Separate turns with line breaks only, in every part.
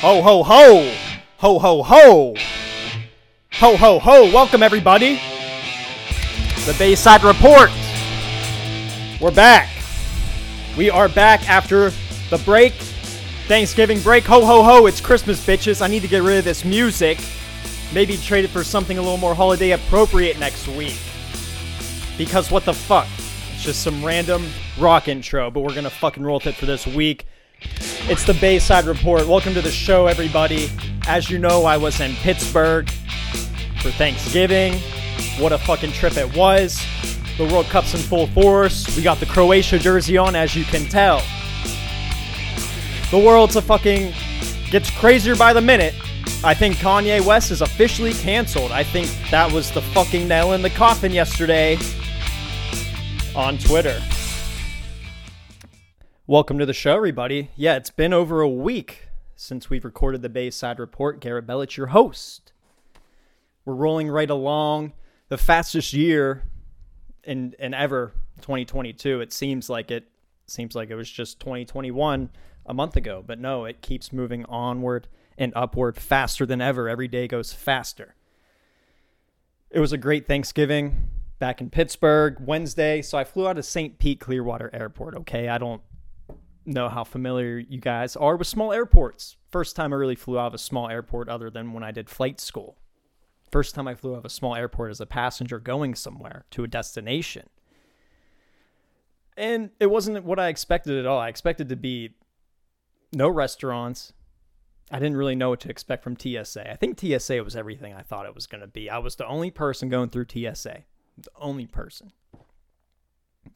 Ho ho ho! Ho ho ho! Ho ho ho! Welcome everybody! The Bayside Report! We're back! We are back after the break. Thanksgiving break. Ho ho ho! It's Christmas, bitches. I need to get rid of this music. Maybe trade it for something a little more holiday appropriate next week. Because what the fuck? It's just some random rock intro, but we're gonna fucking roll with it for this week. It's the Bayside Report. Welcome to the show, everybody. As you know, I was in Pittsburgh for Thanksgiving. What a fucking trip it was. The World Cup's in full force. We got the Croatia jersey on, as you can tell. The world's a fucking gets crazier by the minute. I think Kanye West is officially canceled. I think that was the fucking nail in the coffin yesterday on Twitter. Welcome to the show, everybody. Yeah, it's been over a week since we've recorded the Bayside Report. Garrett Bellich, your host. We're rolling right along. The fastest year in, in ever 2022. It seems like it seems like it was just 2021 a month ago, but no, it keeps moving onward and upward faster than ever. Every day goes faster. It was a great Thanksgiving back in Pittsburgh Wednesday. So I flew out of St. Pete Clearwater Airport. Okay, I don't know how familiar you guys are with small airports. First time I really flew out of a small airport other than when I did flight school. First time I flew out of a small airport as a passenger going somewhere to a destination. And it wasn't what I expected at all. I expected to be no restaurants. I didn't really know what to expect from TSA. I think TSA was everything I thought it was going to be. I was the only person going through TSA. The only person.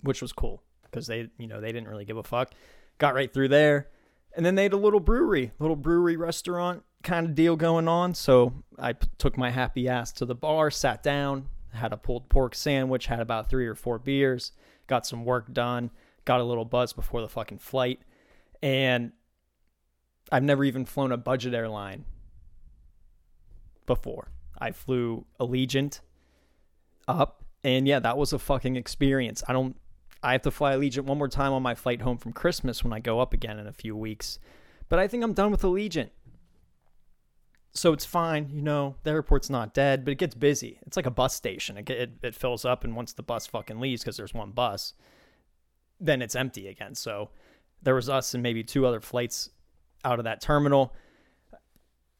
Which was cool because they, you know, they didn't really give a fuck got right through there. And then they had a little brewery, little brewery restaurant kind of deal going on. So I p- took my happy ass to the bar, sat down, had a pulled pork sandwich, had about three or four beers, got some work done, got a little buzz before the fucking flight. And I've never even flown a budget airline before. I flew Allegiant up, and yeah, that was a fucking experience. I don't I have to fly Allegiant one more time on my flight home from Christmas when I go up again in a few weeks. But I think I'm done with Allegiant. So it's fine, you know, the airport's not dead, but it gets busy. It's like a bus station. It, it, it fills up, and once the bus fucking leaves, because there's one bus, then it's empty again. So there was us and maybe two other flights out of that terminal.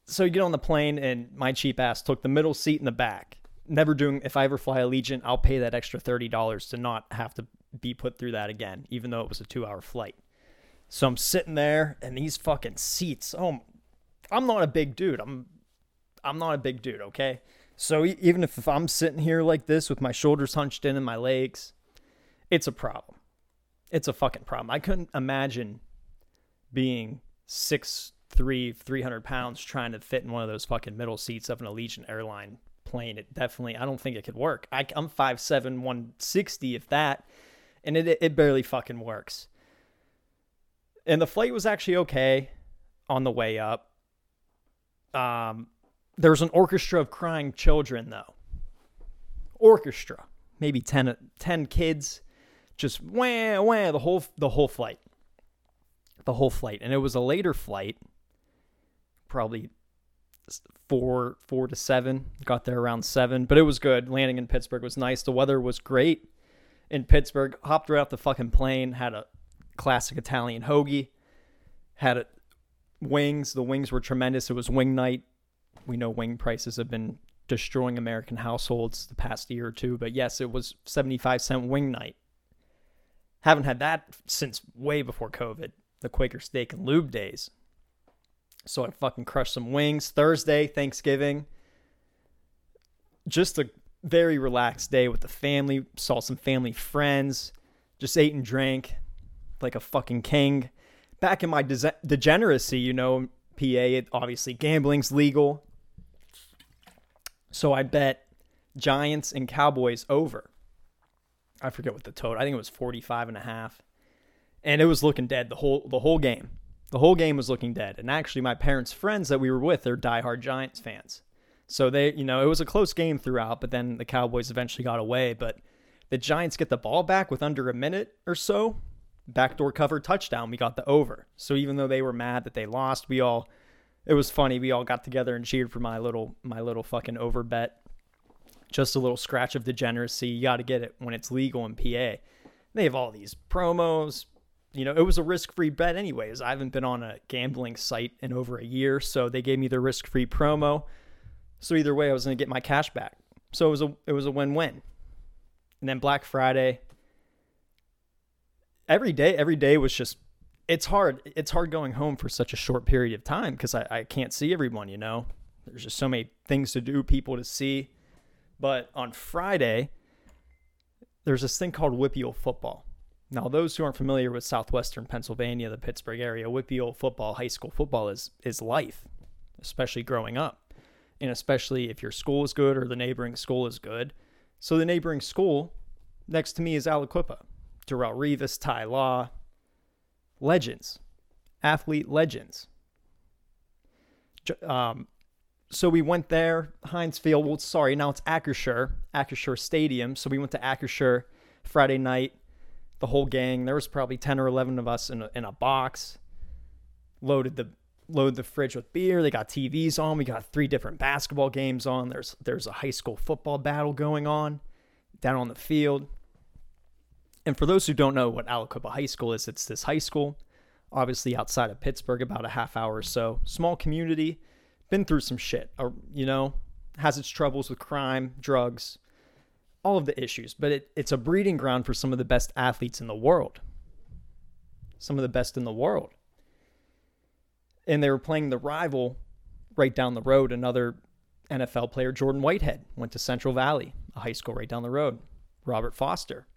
So you get on the plane, and my cheap ass took the middle seat in the back. Never doing, if I ever fly Allegiant, I'll pay that extra $30 to not have to be put through that again, even though it was a two hour flight. So I'm sitting there and these fucking seats. Oh, I'm not a big dude. I'm I'm not a big dude, okay? So even if, I'm sitting here like this with my shoulders hunched in and my legs, it's a problem. It's a fucking problem. I couldn't imagine being six three, 300 pounds trying to fit in one of those fucking middle seats of an Allegiant airline plane. It definitely, I don't think it could work. I, I'm 5'7, 160, if that and it it barely fucking works. And the flight was actually okay on the way up. Um, there was an orchestra of crying children though. Orchestra, maybe 10, 10 kids, just wah wah the whole the whole flight, the whole flight, and it was a later flight, probably four four to seven. Got there around seven, but it was good. Landing in Pittsburgh was nice. The weather was great in Pittsburgh. Hopped right off the fucking plane. Had a classic Italian hoagie. Had a, wings. The wings were tremendous. It was wing night. We know wing prices have been destroying American households the past year or two, but yes, it was 75 cent wing night. Haven't had that since way before COVID, the Quaker Steak and Lube days. So I fucking crushed some wings. Thursday, Thanksgiving. Just a very relaxed day with the family. Saw some family friends. Just ate and drank like a fucking king. Back in my de- degeneracy, you know, PA, it, obviously gambling's legal. So I bet Giants and Cowboys over. I forget what the total. I think it was 45 and a half. And it was looking dead the whole the whole game. The whole game was looking dead. And actually my parents' friends that we were with, they're diehard Giants fans. So they, you know, it was a close game throughout, but then the Cowboys eventually got away. But the Giants get the ball back with under a minute or so. Backdoor cover touchdown. We got the over. So even though they were mad that they lost, we all it was funny. We all got together and cheered for my little my little fucking over bet. Just a little scratch of degeneracy. You got to get it when it's legal in PA. They have all these promos. You know, it was a risk-free bet anyways. I haven't been on a gambling site in over a year, so they gave me the risk-free promo. So either way, I was going to get my cash back. So it was a it was a win-win. And then Black Friday, every day, every day was just it's hard. It's hard going home for such a short period of time because I, I can't see everyone, you know. There's just so many things to do, people to see. But on Friday, there's this thing called WPIAL football. Now, those who aren't familiar with southwestern Pennsylvania, the Pittsburgh area, WPIAL football, high school football is is life, especially growing up, and especially if your school is good or the neighboring school is good. So the neighboring school next to me is Aliquippa, Darrelle Revis, Ty Law, legends, athlete legends. Um, so we went there, Heinz Field. Well, sorry, now it's Acrisure, Acrisure Stadium. So we went to Acrisure Friday night, the whole gang. There was probably ten or eleven of us in a, in a box. Loaded the load the fridge with beer. They got TVs on. We got three different basketball games on. There's there's a high school football battle going on down on the field. And for those who don't know what Aliquippa High School is, it's this high school, obviously outside of Pittsburgh, about a half hour or so. Small community, been through some shit, or, you know, has its troubles with crime, drugs, all of the issues. But it, it's a breeding ground for some of the best athletes in the world. Some of the best in the world. And they were playing the rival right down the road, another NFL player, Jordan Whitehead, went to Central Valley, a high school right down the road. Robert Foster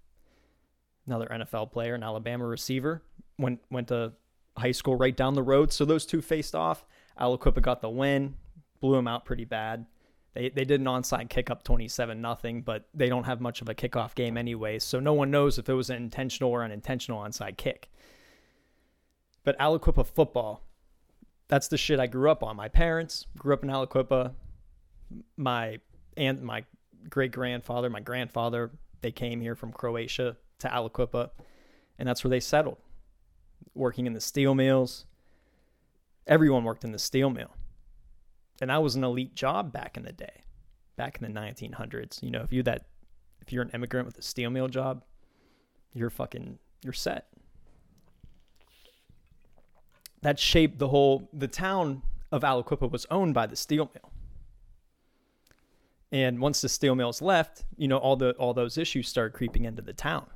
another NFL player, an Alabama receiver, went went to high school right down the road. So those two faced off. Aliquippa got the win, blew him out pretty bad. They they did an onside kick up 27 nothing, but they don't have much of a kickoff game anyway, so no one knows if it was an intentional or unintentional onside kick. But Aliquippa football, that's the shit I grew up on. My parents grew up in Aliquippa. My aunt, my great grandfather, my grandfather, they came here from Croatia to Aliquippa, and that's where they settled, working in the steel mills. Everyone worked in the steel mill, and that was an elite job back in the day, back in the 1900s. You know, if you that, if you're an immigrant with a steel mill job, you're fucking, you're set. That shaped the whole. The town of Aliquippa was owned by the steel mill. And once the steel mills left, you know, all the all those issues started creeping into the town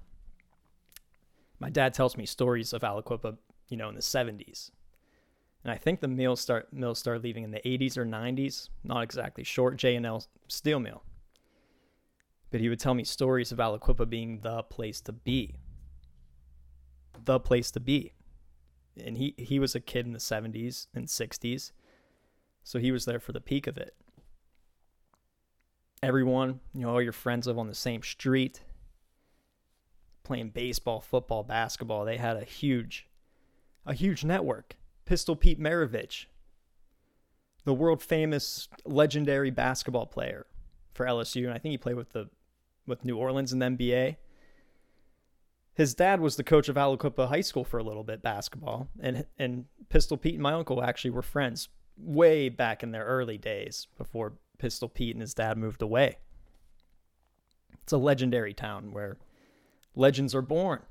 my dad tells me stories of Aliquippa, you know, in the 70s. And I think the mills start mills started leaving in the 80s or 90s. Not exactly short J and L steel mill. But he would tell me stories of Aliquippa being the place to be. The place to be. And he he was a kid in the 70s and 60s. So he was there for the peak of it. Everyone, you know, all your friends live on the same street playing baseball, football, basketball. They had a huge, a huge network. Pistol Pete Maravich, the world famous, legendary basketball player for LSU, and I think he played with the with New Orleans in the NBA. His dad was the coach of Aliquippa High School for a little bit basketball, and and Pistol Pete and my uncle actually were friends way back in their early days before Pistol Pete and his dad moved away. It's a legendary town where legends are born.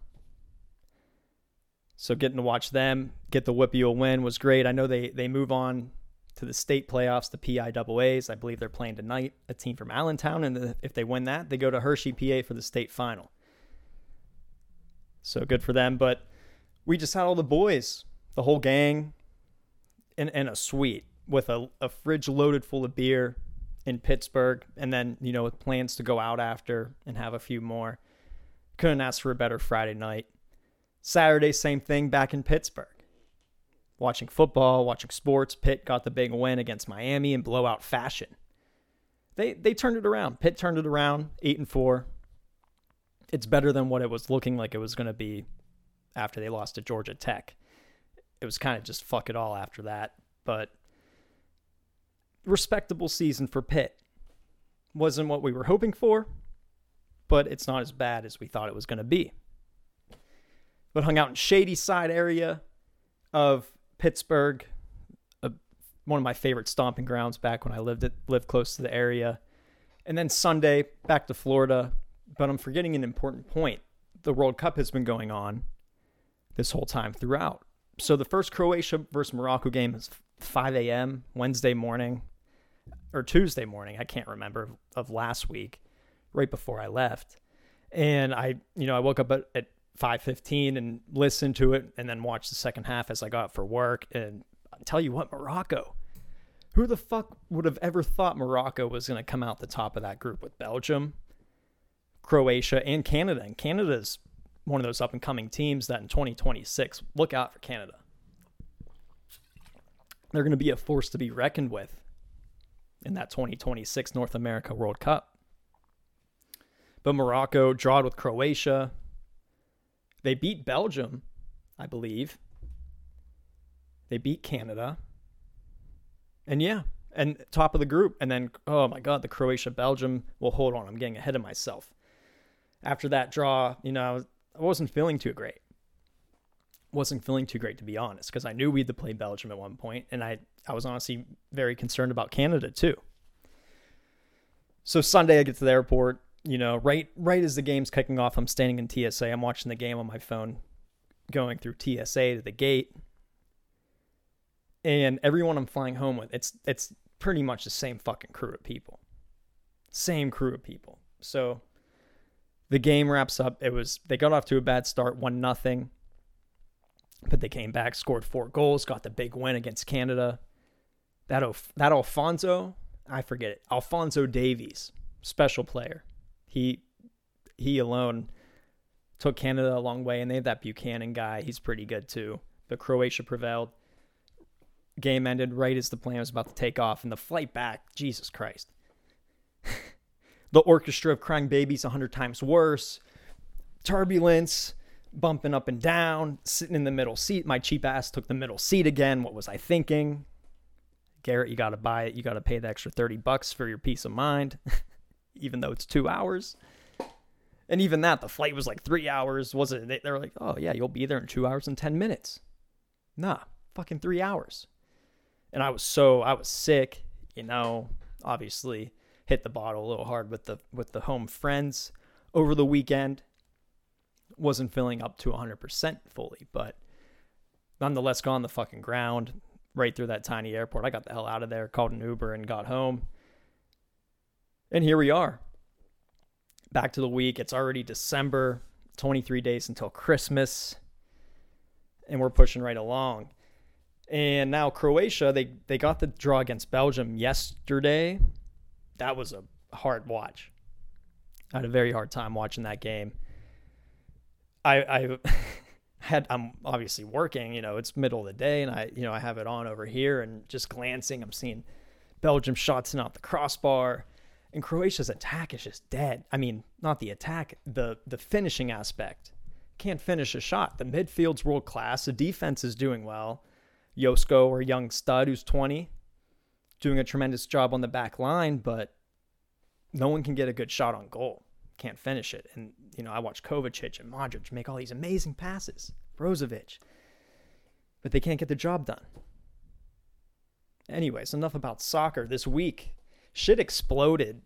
So getting to watch them get the WPIAL win was great. I know they they move on to the state playoffs, the PIAAs. I believe they're playing tonight. A team from Allentown, and if they win that, they go to Hershey, PA, for the state final. So good for them. But we just had all the boys, the whole gang, in, in a suite with a, a fridge loaded full of beer in Pittsburgh, and then you know with plans to go out after and have a few more. Couldn't ask for a better Friday night. Saturday, same thing back in Pittsburgh. Watching football, watching sports. Pitt got the big win against Miami in blowout fashion. They they turned it around. Pitt turned it around, eight and four. It's better than what it was looking like it was going to be after they lost to Georgia Tech. It was kind of just fuck it all after that, but respectable season for Pitt. Wasn't what we were hoping for, but it's not as bad as we thought it was going to be. But hung out in Shadyside area of Pittsburgh, a one of my favorite stomping grounds back when I lived it lived close to the area. And then Sunday back to Florida, but I'm forgetting an important point. The World Cup has been going on this whole time throughout. So the first Croatia versus Morocco game is 5 a.m. Wednesday morning or Tuesday morning, I can't remember of last week, right before I left. And I, you know, I woke up at, at 5:15 and listened to it and then watched the second half as I got for work and I'll tell you what, Morocco. Who the fuck would have ever thought Morocco was going to come out the top of that group with Belgium, Croatia, and Canada? And Canada's one of those up and coming teams that in 2026, look out for Canada. They're going to be a force to be reckoned with in that 2026 North America World Cup. But Morocco drawed with Croatia. They beat Belgium, I believe. They beat Canada. And yeah, and top of the group. And then, oh my God, the Croatia Belgium. Well, hold on, I'm getting ahead of myself. After that draw, you know, I wasn't feeling too great. Wasn't feeling too great to be honest, because I knew we'd to play Belgium at one point, and I I was honestly very concerned about Canada too. So Sunday, I get to the airport. You know, right right as the game's kicking off, I'm standing in TSA. I'm watching the game on my phone, going through TSA to the gate, and everyone I'm flying home with, it's it's pretty much the same fucking crew of people, same crew of people. So the game wraps up. It was they got off to a bad start, one nothing, but they came back, scored four goals, got the big win against Canada. That that Alfonso, I forget it, Alfonso Davies, special player. He he alone took Canada a long way, and they have that Buchanan guy. He's pretty good too. But Croatia prevailed. Game ended right as the plane was about to take off, and the flight back, Jesus Christ the orchestra of crying babies a hundred times worse, turbulence, bumping up and down, sitting in the middle seat. My cheap ass took the middle seat again. What was I thinking? Garrett, you got to buy it. You got to pay the extra 30 bucks for your peace of mind, even though it's two hours. And even that, the flight was like three hours. Was it? They were like, oh, yeah, you'll be there in two hours and 10 minutes. Nah, fucking three hours. And I was so, I was sick, you know, obviously hit the bottle a little hard with the with the home friends over the weekend. Wasn't filling up to 100% fully, but nonetheless got on the fucking ground right through that tiny airport. I got the hell out of there, called an Uber and got home. And here we are. Back to the week. It's already December, 23 days until Christmas. And we're pushing right along. And now Croatia, they they got the draw against Belgium yesterday that was a hard watch. I had a very hard time watching that game. I I had I'm obviously working, you know, it's middle of the day and I you know, I have it on over here and just glancing, I'm seeing Belgium shots out the crossbar and Croatia's attack is just dead. I mean, not the attack, the the finishing aspect. Can't finish a shot. The midfield's world class, the defense is doing well. Josko or young stud who's 20 doing a tremendous job on the back line, but no one can get a good shot on goal. Can't finish it. And, you know, I watch Kovacic and Modric make all these amazing passes, Brozovic, but they can't get the job done. Anyways, enough about soccer. This week, shit exploded,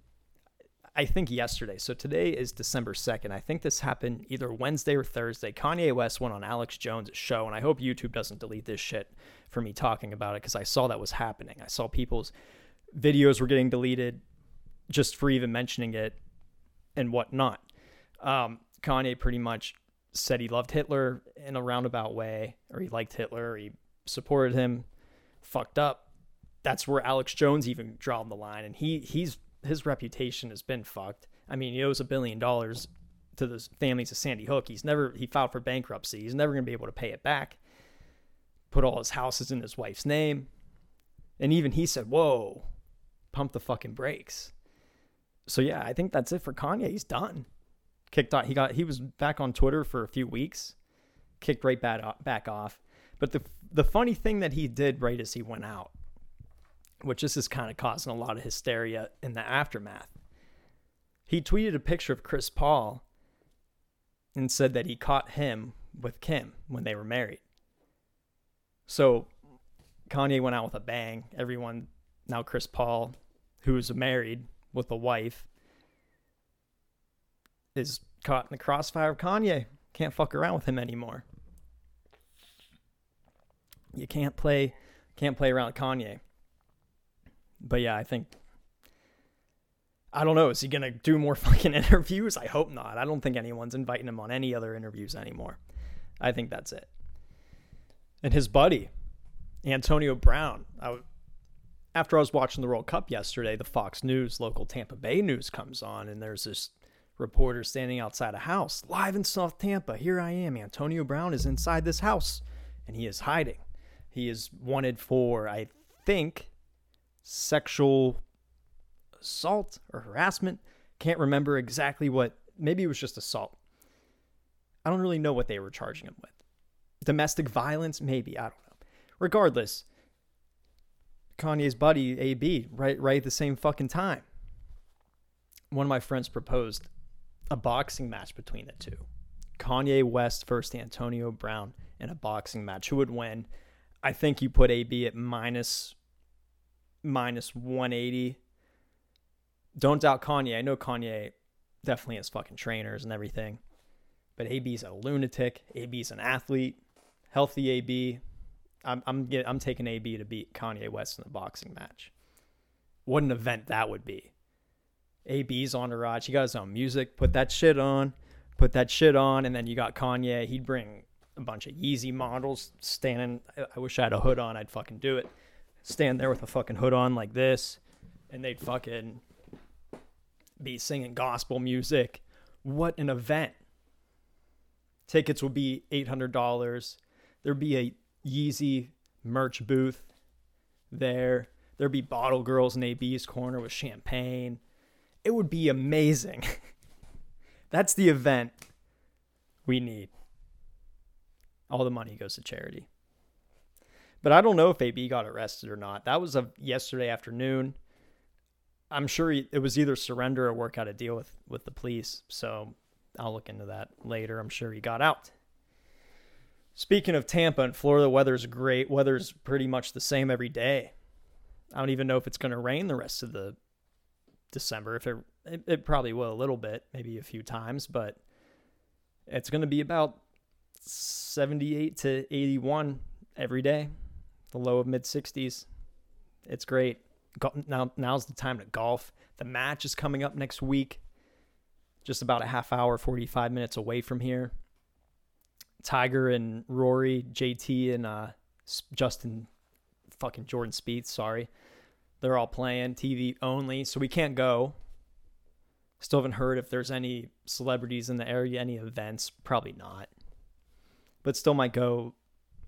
I think, yesterday. So today is December 2nd. I think this happened either Wednesday or Thursday. Kanye West went on Alex Jones' show, and I hope YouTube doesn't delete this shit for me talking about it because I saw that was happening. I saw people's videos were getting deleted just for even mentioning it and whatnot. Um, Kanye pretty much said he loved Hitler in a roundabout way, or he liked Hitler, or he supported him. Fucked up. That's where Alex Jones even drawn the line, and he he's his reputation has been fucked. I mean, he owes a billion dollars to the families of Sandy Hook. He's never he filed for bankruptcy. He's never gonna be able to pay it back put all his houses in his wife's name. And even he said, Whoa, pump the fucking brakes. So yeah, I think that's it for Kanye. He's done. Kicked off. He got. He was back on Twitter for a few weeks. Kicked right back off. But the the funny thing that he did right as he went out, which this is kind of causing a lot of hysteria in the aftermath. He tweeted a picture of Chris Paul and said that he caught him with Kim when they were married. So Kanye went out with a bang. Everyone now Chris Paul, who's married with a wife, is caught in the crossfire of Kanye. Can't fuck around with him anymore. You can't play can't play around Kanye. But yeah, I think I don't know. Is he gonna do more fucking interviews? I hope not. I don't think anyone's inviting him on any other interviews anymore. I think that's it. And his buddy, Antonio Brown. I, after I was watching the World Cup yesterday, the Fox News local Tampa Bay news comes on, and there's this reporter standing outside a house, live in South Tampa. Here I am. Antonio Brown is inside this house, and he is hiding. He is wanted for, I think, sexual assault or harassment. Can't remember exactly what. Maybe it was just assault. I don't really know what they were charging him with. Domestic violence, maybe. I don't know. Regardless, Kanye's buddy AB, right, right at the same fucking time. One of my friends proposed a boxing match between the two. Kanye West versus Antonio Brown in a boxing match. Who would win? I think you put AB at minus minus 180. Don't doubt Kanye. I know Kanye definitely has fucking trainers and everything. But AB's a lunatic. AB's an athlete. Healthy AB. I'm I'm I'm taking AB to beat Kanye West in the boxing match. What an event that would be. AB's on rod. He got his own music. Put that shit on. Put that shit on, and then you got Kanye. He'd bring a bunch of Yeezy models standing. I wish I had a hood on. I'd fucking do it. Stand there with a fucking hood on like this, and they'd fucking be singing gospel music. What an event! Tickets would be eight hundred dollars. There'd be a Yeezy merch booth there. There'd be bottle girls in AB's corner with champagne. It would be amazing. That's the event we need all the money goes to charity. But I don't know if AB got arrested or not. That was a yesterday afternoon. I'm sure it was either surrender or work out a deal with with the police. So I'll look into that later. I'm sure he got out. Speaking of Tampa and Florida, weather's great. Weather's pretty much the same every day. I don't even know if it's going to rain the rest of the December. If it, it, it probably will a little bit, maybe a few times, but it's going to be about 78 to 81 every day, the low of mid 60s. It's great. Now now's the time to golf. The match is coming up next week, just about a half hour, 45 minutes away from here. Tiger and Rory, JT and uh, Justin, fucking Jordan Spieth, sorry. They're all playing TV only, so we can't go. Still haven't heard if there's any celebrities in the area, any events. Probably not but still might go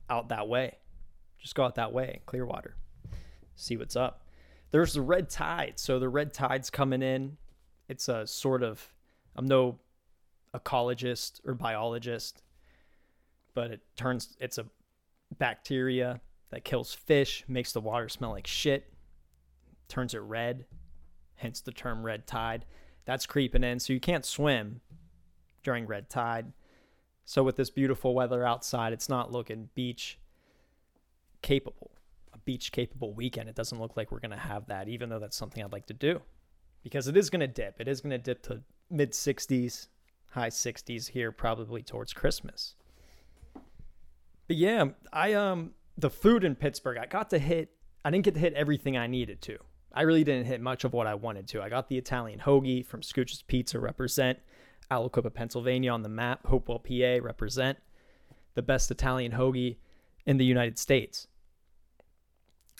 out that way. Just go out that way, Clearwater. See what's up. There's the red tide. So the red tide's coming in. It's a sort of, I'm no ecologist or biologist, but it turns, it's a bacteria that kills fish, makes the water smell like shit, turns it red, hence the term red tide. That's creeping in. So you can't swim during red tide. So with this beautiful weather outside, it's not looking beach capable. A beach capable weekend. It doesn't look like we're going to have that even though that's something I'd like to do. Because it is going to dip. It is going to dip to mid 60s, high 60s here probably towards Christmas. But yeah, I um the food in Pittsburgh, I got to hit I didn't get to hit everything I needed to. I really didn't hit much of what I wanted to. I got the Italian hoagie from Scooch's Pizza represent. Aliquippa, Pennsylvania on the map. Hopewell, PA represent the best Italian hoagie in the United States.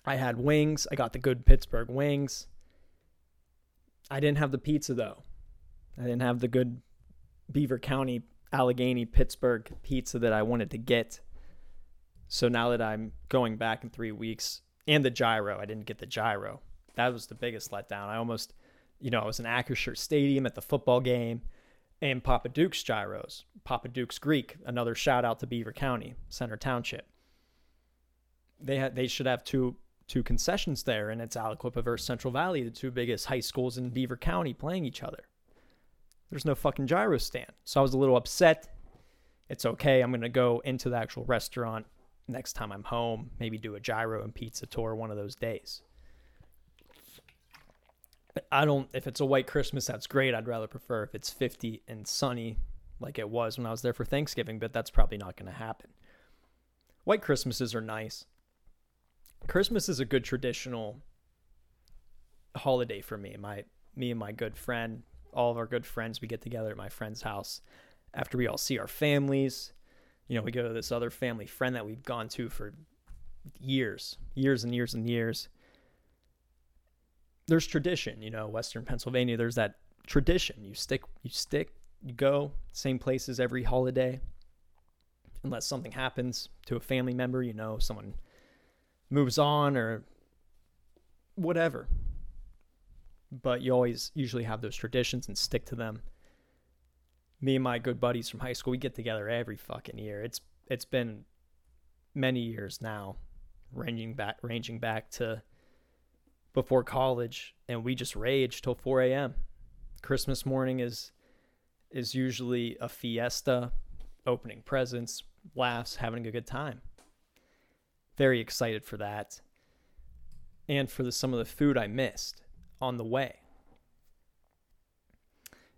I had wings. I got the good Pittsburgh wings. I didn't have the pizza though. I didn't have the good Beaver County, Allegheny, Pittsburgh pizza that I wanted to get. So now that I'm going back in three weeks, and the gyro, I didn't get the gyro. That was the biggest letdown. I almost, you know, I was in Acrisure Stadium at the football game and Papa Duke's gyros, Papa Duke's Greek, another shout out to Beaver County, Center Township. They had they should have two two concessions there, and it's Aliquippa versus Central Valley, the two biggest high schools in Beaver County playing each other. There's no fucking gyro stand. So I was a little upset. It's okay. I'm gonna go into the actual restaurant next time I'm home, maybe do a gyro and pizza tour one of those days. I don't if it's a white Christmas, that's great. I'd rather prefer if it's 50 and sunny like it was when I was there for Thanksgiving, but that's probably not going to happen. White Christmases are nice. Christmas is a good traditional holiday for me. My me and my good friend, all of our good friends, we get together at my friend's house after we all see our families. You know, we go to this other family friend that we've gone to for years, years and years and years. There's tradition, you know, Western Pennsylvania, there's that tradition. You stick you stick, you go same places every holiday. Unless something happens to a family member, you know, someone moves on or whatever. But you always usually have those traditions and stick to them. Me and my good buddies from high school, we get together every fucking year. It's it's been many years now, ranging back ranging back to before college, and we just rage till 4 a.m. Christmas morning is is usually a fiesta, opening presents, laughs, having a good time very excited for that and for the, some of the food I missed on the way.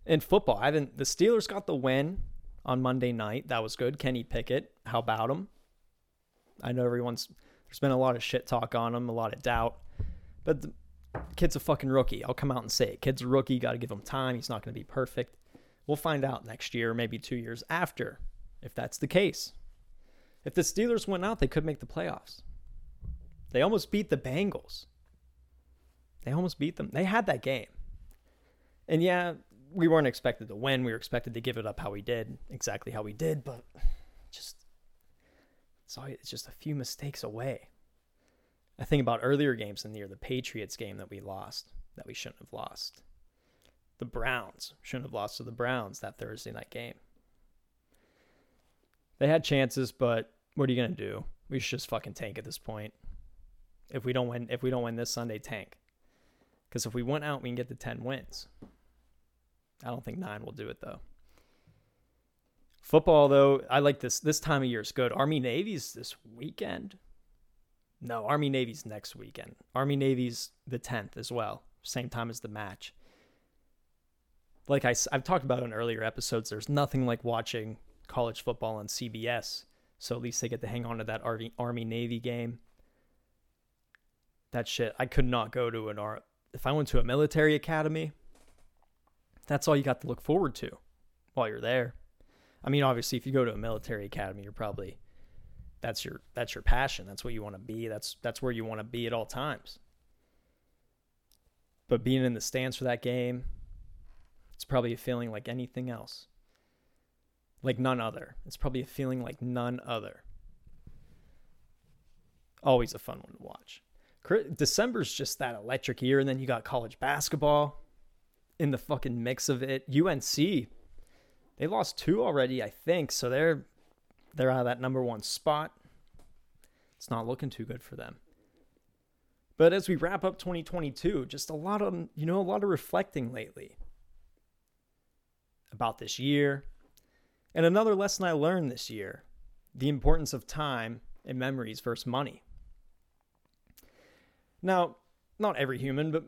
In football, I didn't. The Steelers got the win on Monday night. That was good. Kenny Pickett, how about him? I know everyone's. There's been a lot of shit talk on him, a lot of doubt, but the kid's a fucking rookie. I'll come out and say it. Kid's a rookie. Got to give him time. He's not going to be perfect. We'll find out next year, maybe two years after, if that's the case. If the Steelers went out, they could make the playoffs. They almost beat the Bengals. They almost beat them. They had that game. And yeah, we weren't expected to win. We were expected to give it up how we did, exactly how we did, but just it's, it's just a few mistakes away. I think about earlier games in the year, the Patriots game that we lost, that we shouldn't have lost. The Browns shouldn't have lost to the Browns that Thursday night game. They had chances, but what are you gonna do? We should just fucking tank at this point. If we don't win, if we don't win this Sunday, tank. Because if we went out, we can get to ten wins. I don't think nine will do it though. Football though, I like this. This time of year is good. Army Navy's this weekend. No, Army Navy's next weekend. Army Navy's the tenth as well, same time as the match. Like I, I've talked about in earlier episodes, there's nothing like watching college football on CBS. So at least they get to hang on to that Army Army Navy game. That shit, I could not go to an art. If I went to a military academy, that's all you got to look forward to while you're there. I mean, obviously, if you go to a military academy, you're probably that's your that's your passion. That's what you want to be. That's that's where you want to be at all times. But being in the stands for that game, it's probably a feeling like anything else like none other. It's probably a feeling like none other. Always a fun one to watch. December's just that electric year, and then you got college basketball in the fucking mix of it. UNC, they lost two already, I think, so they're they're out of that number one spot. It's not looking too good for them. But as we wrap up 2022, just a lot of you know a lot of reflecting lately about this year, and another lesson I learned this year the importance of time and memories versus money. Now, not every human, but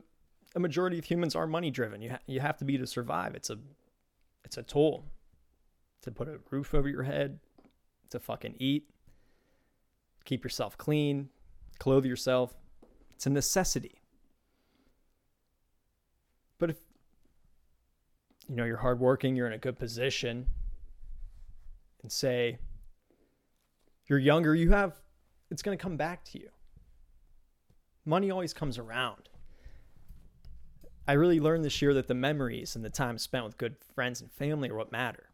a majority of humans are money driven. You, ha- you have to be to survive. It's a, it's a tool to put a roof over your head, to fucking eat, keep yourself clean, clothe yourself. It's a necessity. But if you know you're hardworking, you're in a good position, and say, you're younger, you have, it's going to come back to you. Money always comes around. I really learned this year that the memories and the time spent with good friends and family are what matter.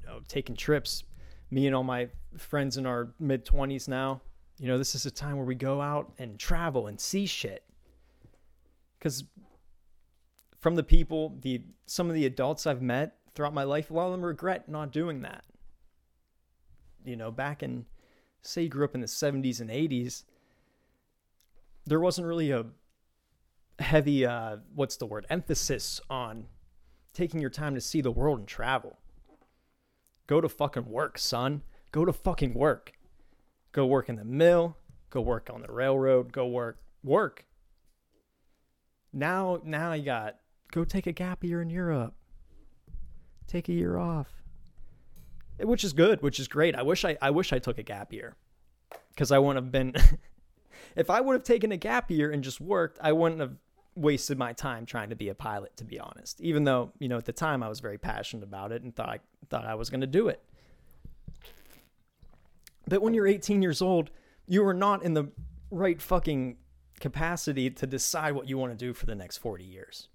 You know, taking trips, me and all my friends in our mid 20s now, you know, this is a time where we go out and travel and see shit. Cuz from the people, the some of the adults I've met, throughout my life, a lot of them regret not doing that. You know, back in, say, you grew up in the 70s and 80s, there wasn't really a heavy, uh, what's the word, emphasis on taking your time to see the world and travel. Go to fucking work, son. Go to fucking work. Go work in the mill, go work on the railroad, go work work. Now now you got go take a gap year in Europe. Take a year off. Which is good, which is great. I wish I I wish I took a gap year. Cuz I wouldn't have been if I would have taken a gap year and just worked, I wouldn't have wasted my time trying to be a pilot to be honest. Even though, you know, at the time I was very passionate about it and thought I thought I was going to do it. But when you're 18 years old, you are not in the right fucking capacity to decide what you want to do for the next 40 years.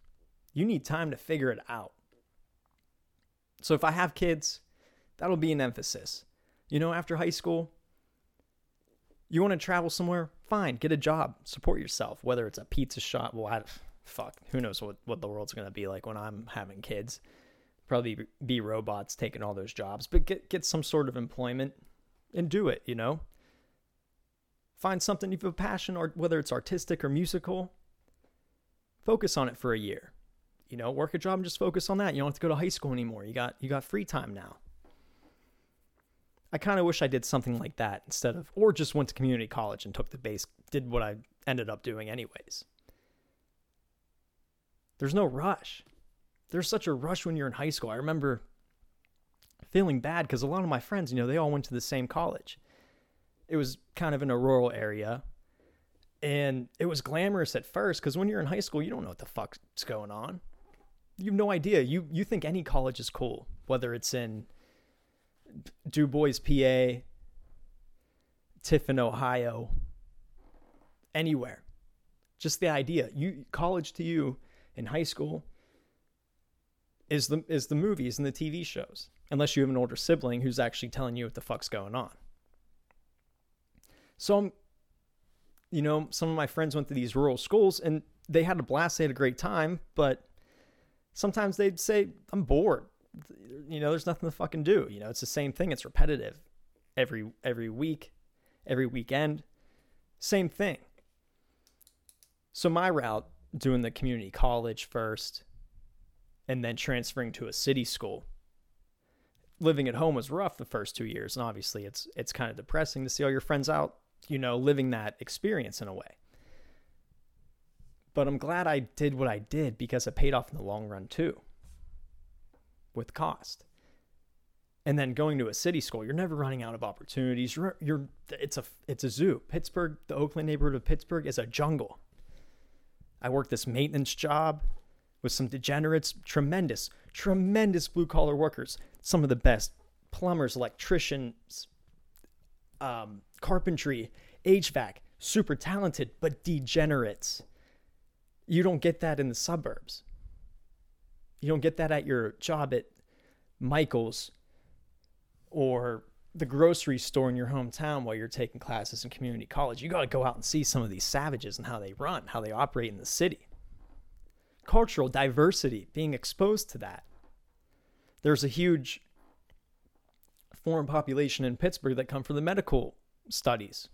You need time to figure it out. So if I have kids, that'll be an emphasis. You know, after high school, you want to travel somewhere? Fine, get a job, support yourself, whether it's a pizza shop. Well, I, fuck, who knows what, what the world's going to be like when I'm having kids. Probably be robots taking all those jobs, but get, get some sort of employment and do it, you know? Find something you have a passion or whether it's artistic or musical. Focus on it for a year. You know, work a job and just focus on that. You don't have to go to high school anymore. You got you got free time now. I kind of wish I did something like that instead of or just went to community college and took the base did what I ended up doing anyways. There's no rush. There's such a rush when you're in high school. I remember feeling bad because a lot of my friends, you know, they all went to the same college. It was kind of in a rural area. And it was glamorous at first because when you're in high school, you don't know what the fuck's going on. You have no idea. You you think any college is cool, whether it's in Du Bois, PA, Tiffin, Ohio, anywhere. Just the idea. You college to you in high school is the is the movies and the TV shows unless you have an older sibling who's actually telling you what the fuck's going on. So, I'm, you know, some of my friends went to these rural schools and they had a blast, they had a great time, but sometimes they'd say, I'm bored. You know, there's nothing to fucking do. You know, it's the same thing, it's repetitive every every week, every weekend. Same thing. So my route doing the community college first and then transferring to a city school living at home was rough the first two years, and obviously it's it's kind of depressing to see all your friends out, you know, living that experience in a way. But I'm glad I did what I did because it paid off in the long run too, with cost. And then going to a city school, you're never running out of opportunities. You're, you're it's a it's a zoo. Pittsburgh, the Oakland neighborhood of Pittsburgh is a jungle. I worked this maintenance job with some degenerates, tremendous, tremendous blue collar workers some of the best plumbers, electricians, um, carpentry, HVAC, super talented, but degenerates. You don't get that in the suburbs. You don't get that at your job at Michael's or the grocery store in your hometown while you're taking classes in community college. You got to go out and see some of these savages and how they run, how they operate in the city. Cultural diversity, being exposed to that there's a huge foreign population in Pittsburgh that come from the medical studies.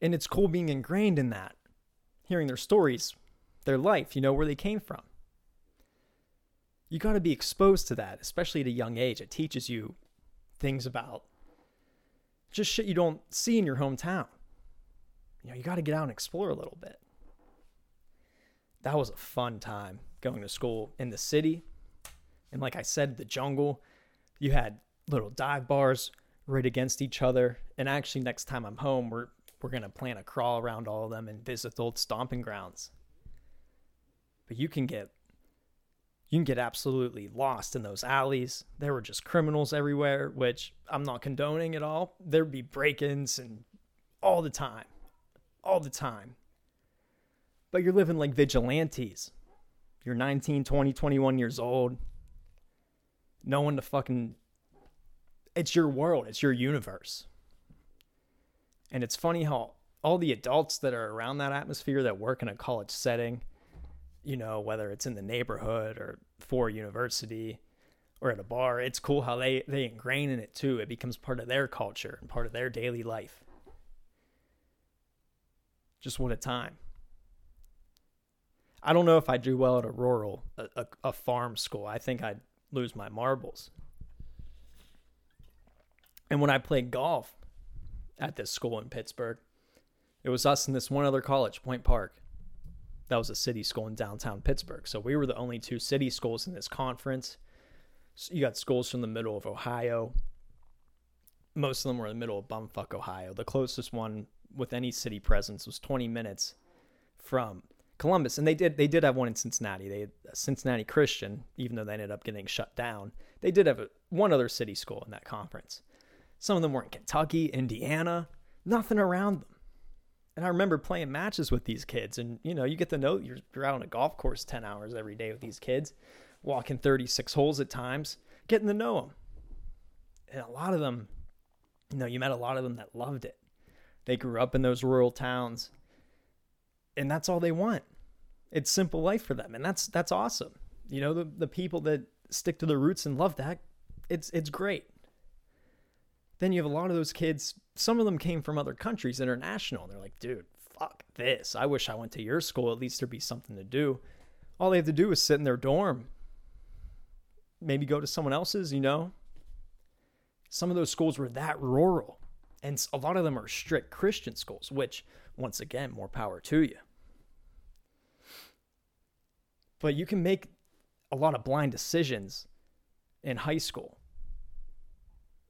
And it's cool being ingrained in that, hearing their stories, their life, you know, where they came from. You got to be exposed to that, especially at a young age. It teaches you things about just shit you don't see in your hometown. You know, you got to get out and explore a little bit. That was a fun time going to school in the city and like I said, the jungle, you had little dive bars right against each other. And actually, next time I'm home, we're we're gonna plan a crawl around all of them and visit old stomping grounds. But you can get you can get absolutely lost in those alleys. There were just criminals everywhere, which I'm not condoning at all. There'd be break-ins and all the time. All the time. But you're living like vigilantes. You're 19, 20, 21 years old no one to fucking it's your world, it's your universe. And it's funny how all the adults that are around that atmosphere that work in a college setting, you know, whether it's in the neighborhood or for university or at a bar, it's cool how they they ingrain in it too. It becomes part of their culture and part of their daily life. Just what a time. I don't know if I'd do well at a rural, a, a, a farm school. I think I'd lose my marbles. And when I played golf, at this school in Pittsburgh. It was us and this one other college, Point Park. That was a city school in downtown Pittsburgh. So we were the only two city schools in this conference. So you got schools from the middle of Ohio. Most of them were in the middle of bumfuck Ohio. The closest one with any city presence was 20 minutes from Columbus, and they did they did have one in Cincinnati. They had Cincinnati Christian, even though they ended up getting shut down. They did have a, one other city school in that conference. Some of them were in Kentucky, Indiana, nothing around them. And I remember playing matches with these kids, and you know, you get to know you're, you're out on a golf course ten hours every day with these kids, walking 36 holes at times, getting to know them. And a lot of them, you know, you met a lot of them that loved it. They grew up in those rural towns and that's all they want. It's simple life for them, and that's that's awesome. You know, the the people that stick to their roots and love that, it's it's great. Then you have a lot of those kids. Some of them came from other countries, international. And they're like, dude, fuck this. I wish I went to your school. At least there'd be something to do. All they have to do is sit in their dorm. Maybe go to someone else's. You know. Some of those schools were that rural, and a lot of them are strict Christian schools. Which, once again, more power to you but you can make a lot of blind decisions in high school.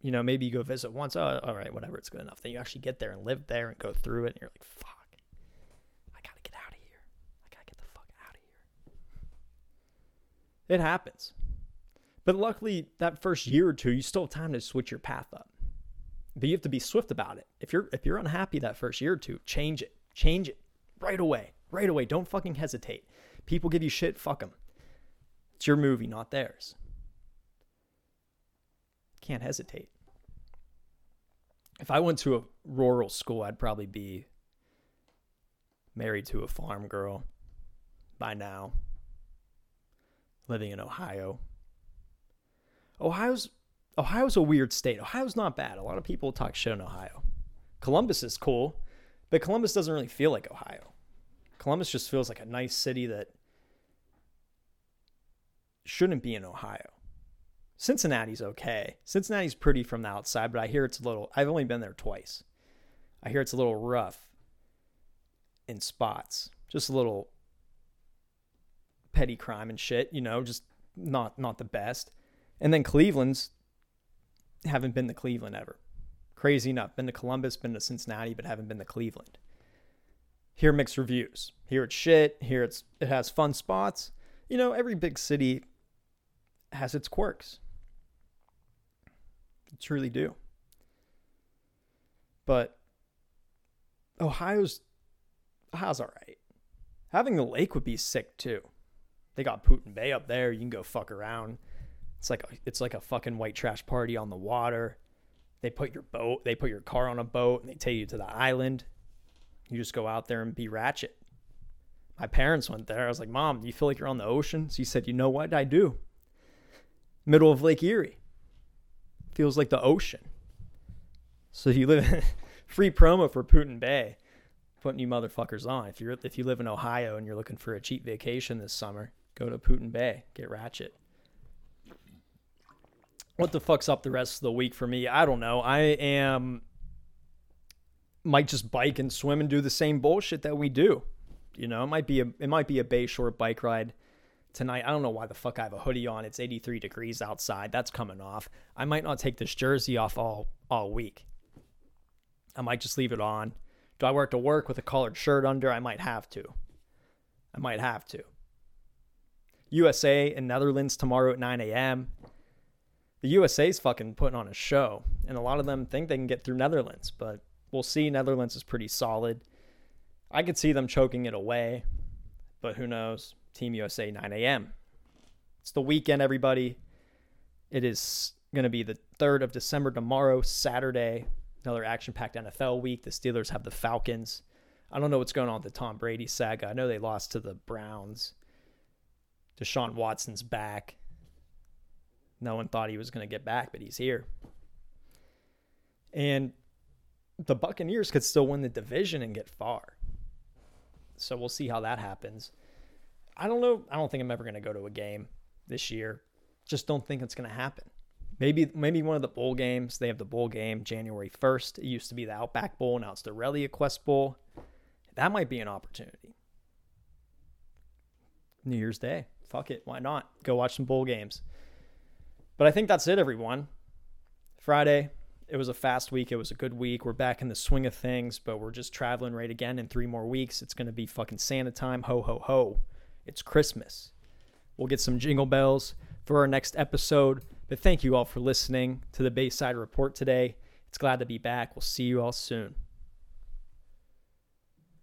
You know, maybe you go visit once, oh, all right, whatever, it's good enough. Then you actually get there and live there and go through it, and you're like, fuck, I gotta get out of here. I gotta get the fuck out of here. It happens. But luckily, that first year or two, you still have time to switch your path up. But you have to be swift about it. If you're if you're unhappy that first year or two, change it. Change it right away. Right away. Don't fucking hesitate. People give you shit, fuck them. It's your movie, not theirs. Can't hesitate. If I went to a rural school, I'd probably be married to a farm girl by now, living in Ohio. Ohio's Ohio's a weird state. Ohio's not bad. A lot of people talk shit on Ohio. Columbus is cool, but Columbus doesn't really feel like Ohio. Columbus just feels like a nice city that shouldn't be in Ohio. Cincinnati's okay. Cincinnati's pretty from the outside, but I hear it's a little. I've only been there twice. I hear it's a little rough in spots. Just a little petty crime and shit, you know, just not not the best. And then Cleveland's haven't been to Cleveland ever. Crazy enough. Been to Columbus, been to Cincinnati, but haven't been to Cleveland. Hear mixed reviews. Here it's shit. Here it's it has fun spots. You know, every big city has its quirks. Truly do. But Ohio's Ohio's all right. Having the lake would be sick too. They got Put-in-Bay up there. You can go fuck around. It's like a, it's like a fucking white trash party on the water. They put your boat, they put your car on a boat, and they take you to the island. You just go out there and be ratchet. My parents went there. I was like, "Mom, do you feel like you're on the ocean?" She said, "You know what? I do." middle of Lake Erie. Feels like the ocean. So you live free promo for Put-in-Bay, putting you motherfuckers on. If you're if you live in Ohio and you're looking for a cheap vacation this summer, go to Put-in-Bay, get ratchet. What the fuck's up the rest of the week for me? I don't know. I am might just bike and swim and do the same bullshit that we do. You know, it might be a it might be a Bay Shore bike ride tonight. I don't know why the fuck I have a hoodie on. It's 83 degrees outside. That's coming off. I might not take this jersey off all all week. I might just leave it on. Do I work to work with a collared shirt under? I might have to. I might have to. USA and Netherlands tomorrow at 9 a.m. The USA's fucking putting on a show, and a lot of them think they can get through Netherlands, but we'll see. Netherlands is pretty solid. I could see them choking it away, but who knows? Team USA 9 a.m. It's the weekend, everybody. It is going to be the 3rd of December tomorrow, Saturday. Another action packed NFL week. The Steelers have the Falcons. I don't know what's going on with the Tom Brady saga. I know they lost to the Browns. Deshaun Watson's back. No one thought he was going to get back, but he's here. And the Buccaneers could still win the division and get far. So we'll see how that happens. I don't know. I don't think I'm ever going to go to a game this year. Just don't think it's going to happen. Maybe maybe one of the bowl games. They have the bowl game January 1st. It used to be the Outback Bowl. Now it's the ReliaQuest Bowl. That might be an opportunity. New Year's Day. Fuck it. Why not? Go watch some bowl games. But I think that's it, everyone. Friday, it was a fast week. It was a good week. We're back in the swing of things, but we're just traveling right again in three more weeks. It's going to be fucking Santa time. Ho, ho, ho. It's Christmas. We'll get some jingle bells for our next episode. But thank you all for listening to the Bayside Report today. It's glad to be back. We'll see you all soon.